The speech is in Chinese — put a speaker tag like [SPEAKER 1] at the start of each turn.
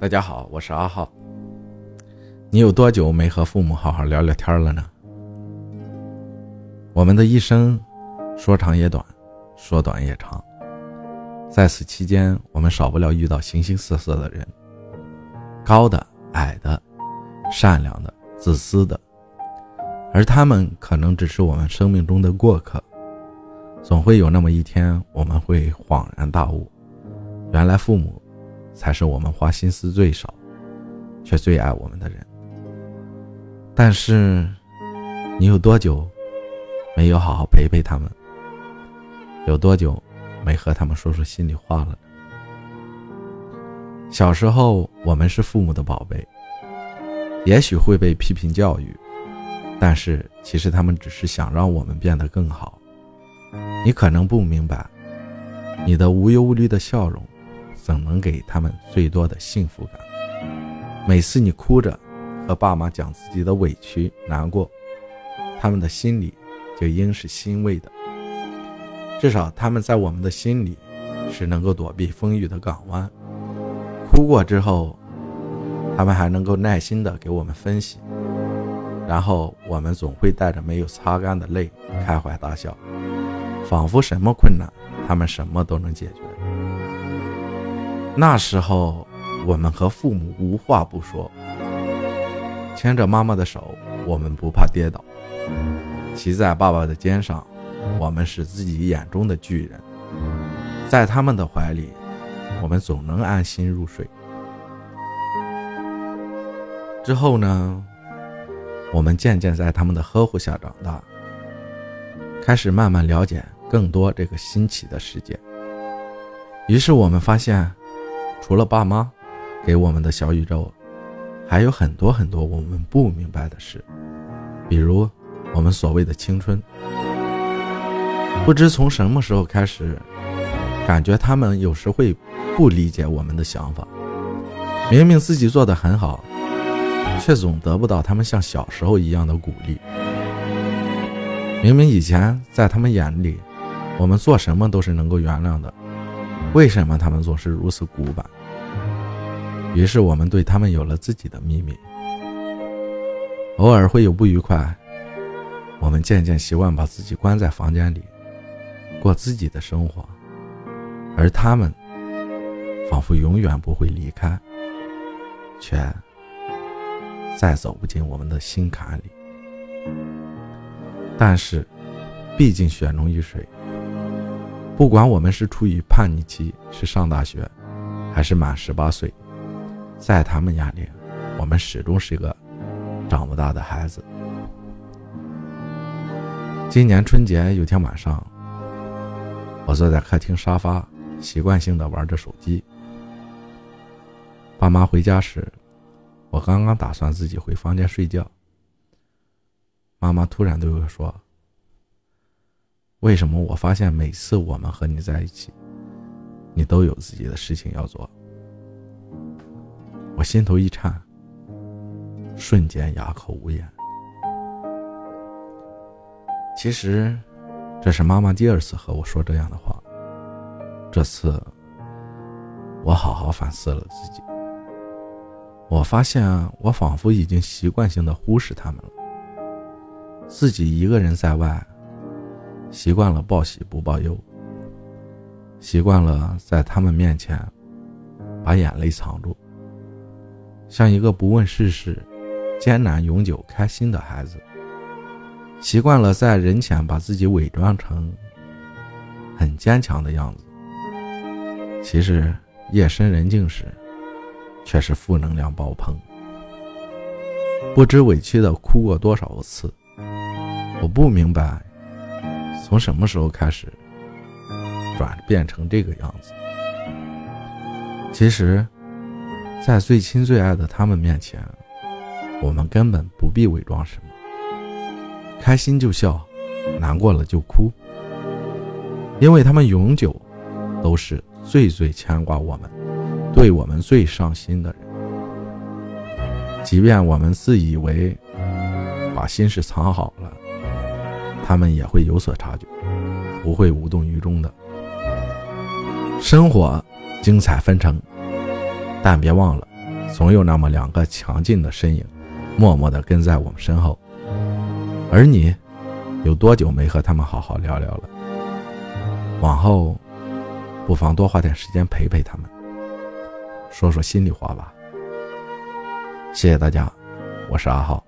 [SPEAKER 1] 大家好，我是阿浩。你有多久没和父母好好聊聊天了呢？我们的一生，说长也短，说短也长。在此期间，我们少不了遇到形形色色的人，高的、矮的，善良的、自私的，而他们可能只是我们生命中的过客。总会有那么一天，我们会恍然大悟，原来父母。才是我们花心思最少，却最爱我们的人。但是，你有多久没有好好陪陪他们？有多久没和他们说说心里话了？小时候，我们是父母的宝贝，也许会被批评教育，但是其实他们只是想让我们变得更好。你可能不明白，你的无忧无虑的笑容。怎能给他们最多的幸福感？每次你哭着和爸妈讲自己的委屈、难过，他们的心里就应是欣慰的。至少他们在我们的心里是能够躲避风雨的港湾。哭过之后，他们还能够耐心的给我们分析，然后我们总会带着没有擦干的泪开怀大笑，仿佛什么困难他们什么都能解决。那时候，我们和父母无话不说，牵着妈妈的手，我们不怕跌倒；骑在爸爸的肩上，我们是自己眼中的巨人。在他们的怀里，我们总能安心入睡。之后呢，我们渐渐在他们的呵护下长大，开始慢慢了解更多这个新奇的世界。于是我们发现。除了爸妈给我们的小宇宙，还有很多很多我们不明白的事，比如我们所谓的青春。不知从什么时候开始，感觉他们有时会不理解我们的想法。明明自己做的很好，却总得不到他们像小时候一样的鼓励。明明以前在他们眼里，我们做什么都是能够原谅的。为什么他们总是如此古板？于是我们对他们有了自己的秘密。偶尔会有不愉快，我们渐渐习惯把自己关在房间里，过自己的生活，而他们仿佛永远不会离开，却再走不进我们的心坎里。但是，毕竟血浓于水。不管我们是处于叛逆期，是上大学，还是满十八岁，在他们眼里，我们始终是一个长不大的孩子。今年春节有天晚上，我坐在客厅沙发，习惯性的玩着手机。爸妈回家时，我刚刚打算自己回房间睡觉，妈妈突然对我说。为什么我发现每次我们和你在一起，你都有自己的事情要做？我心头一颤，瞬间哑口无言。其实，这是妈妈第二次和我说这样的话。这次，我好好反思了自己。我发现我仿佛已经习惯性的忽视他们了，自己一个人在外。习惯了报喜不报忧，习惯了在他们面前把眼泪藏住，像一个不问世事、艰难永久开心的孩子。习惯了在人前把自己伪装成很坚强的样子，其实夜深人静时却是负能量爆棚。不知委屈的哭过多少次，我不明白。从什么时候开始转变成这个样子？其实，在最亲最爱的他们面前，我们根本不必伪装什么，开心就笑，难过了就哭，因为他们永久都是最最牵挂我们、对我们最上心的人。即便我们自以为把心事藏好了。他们也会有所察觉，不会无动于衷的。生活精彩纷呈，但别忘了，总有那么两个强劲的身影，默默地跟在我们身后。而你，有多久没和他们好好聊聊了？往后，不妨多花点时间陪陪他们，说说心里话吧。谢谢大家，我是阿浩。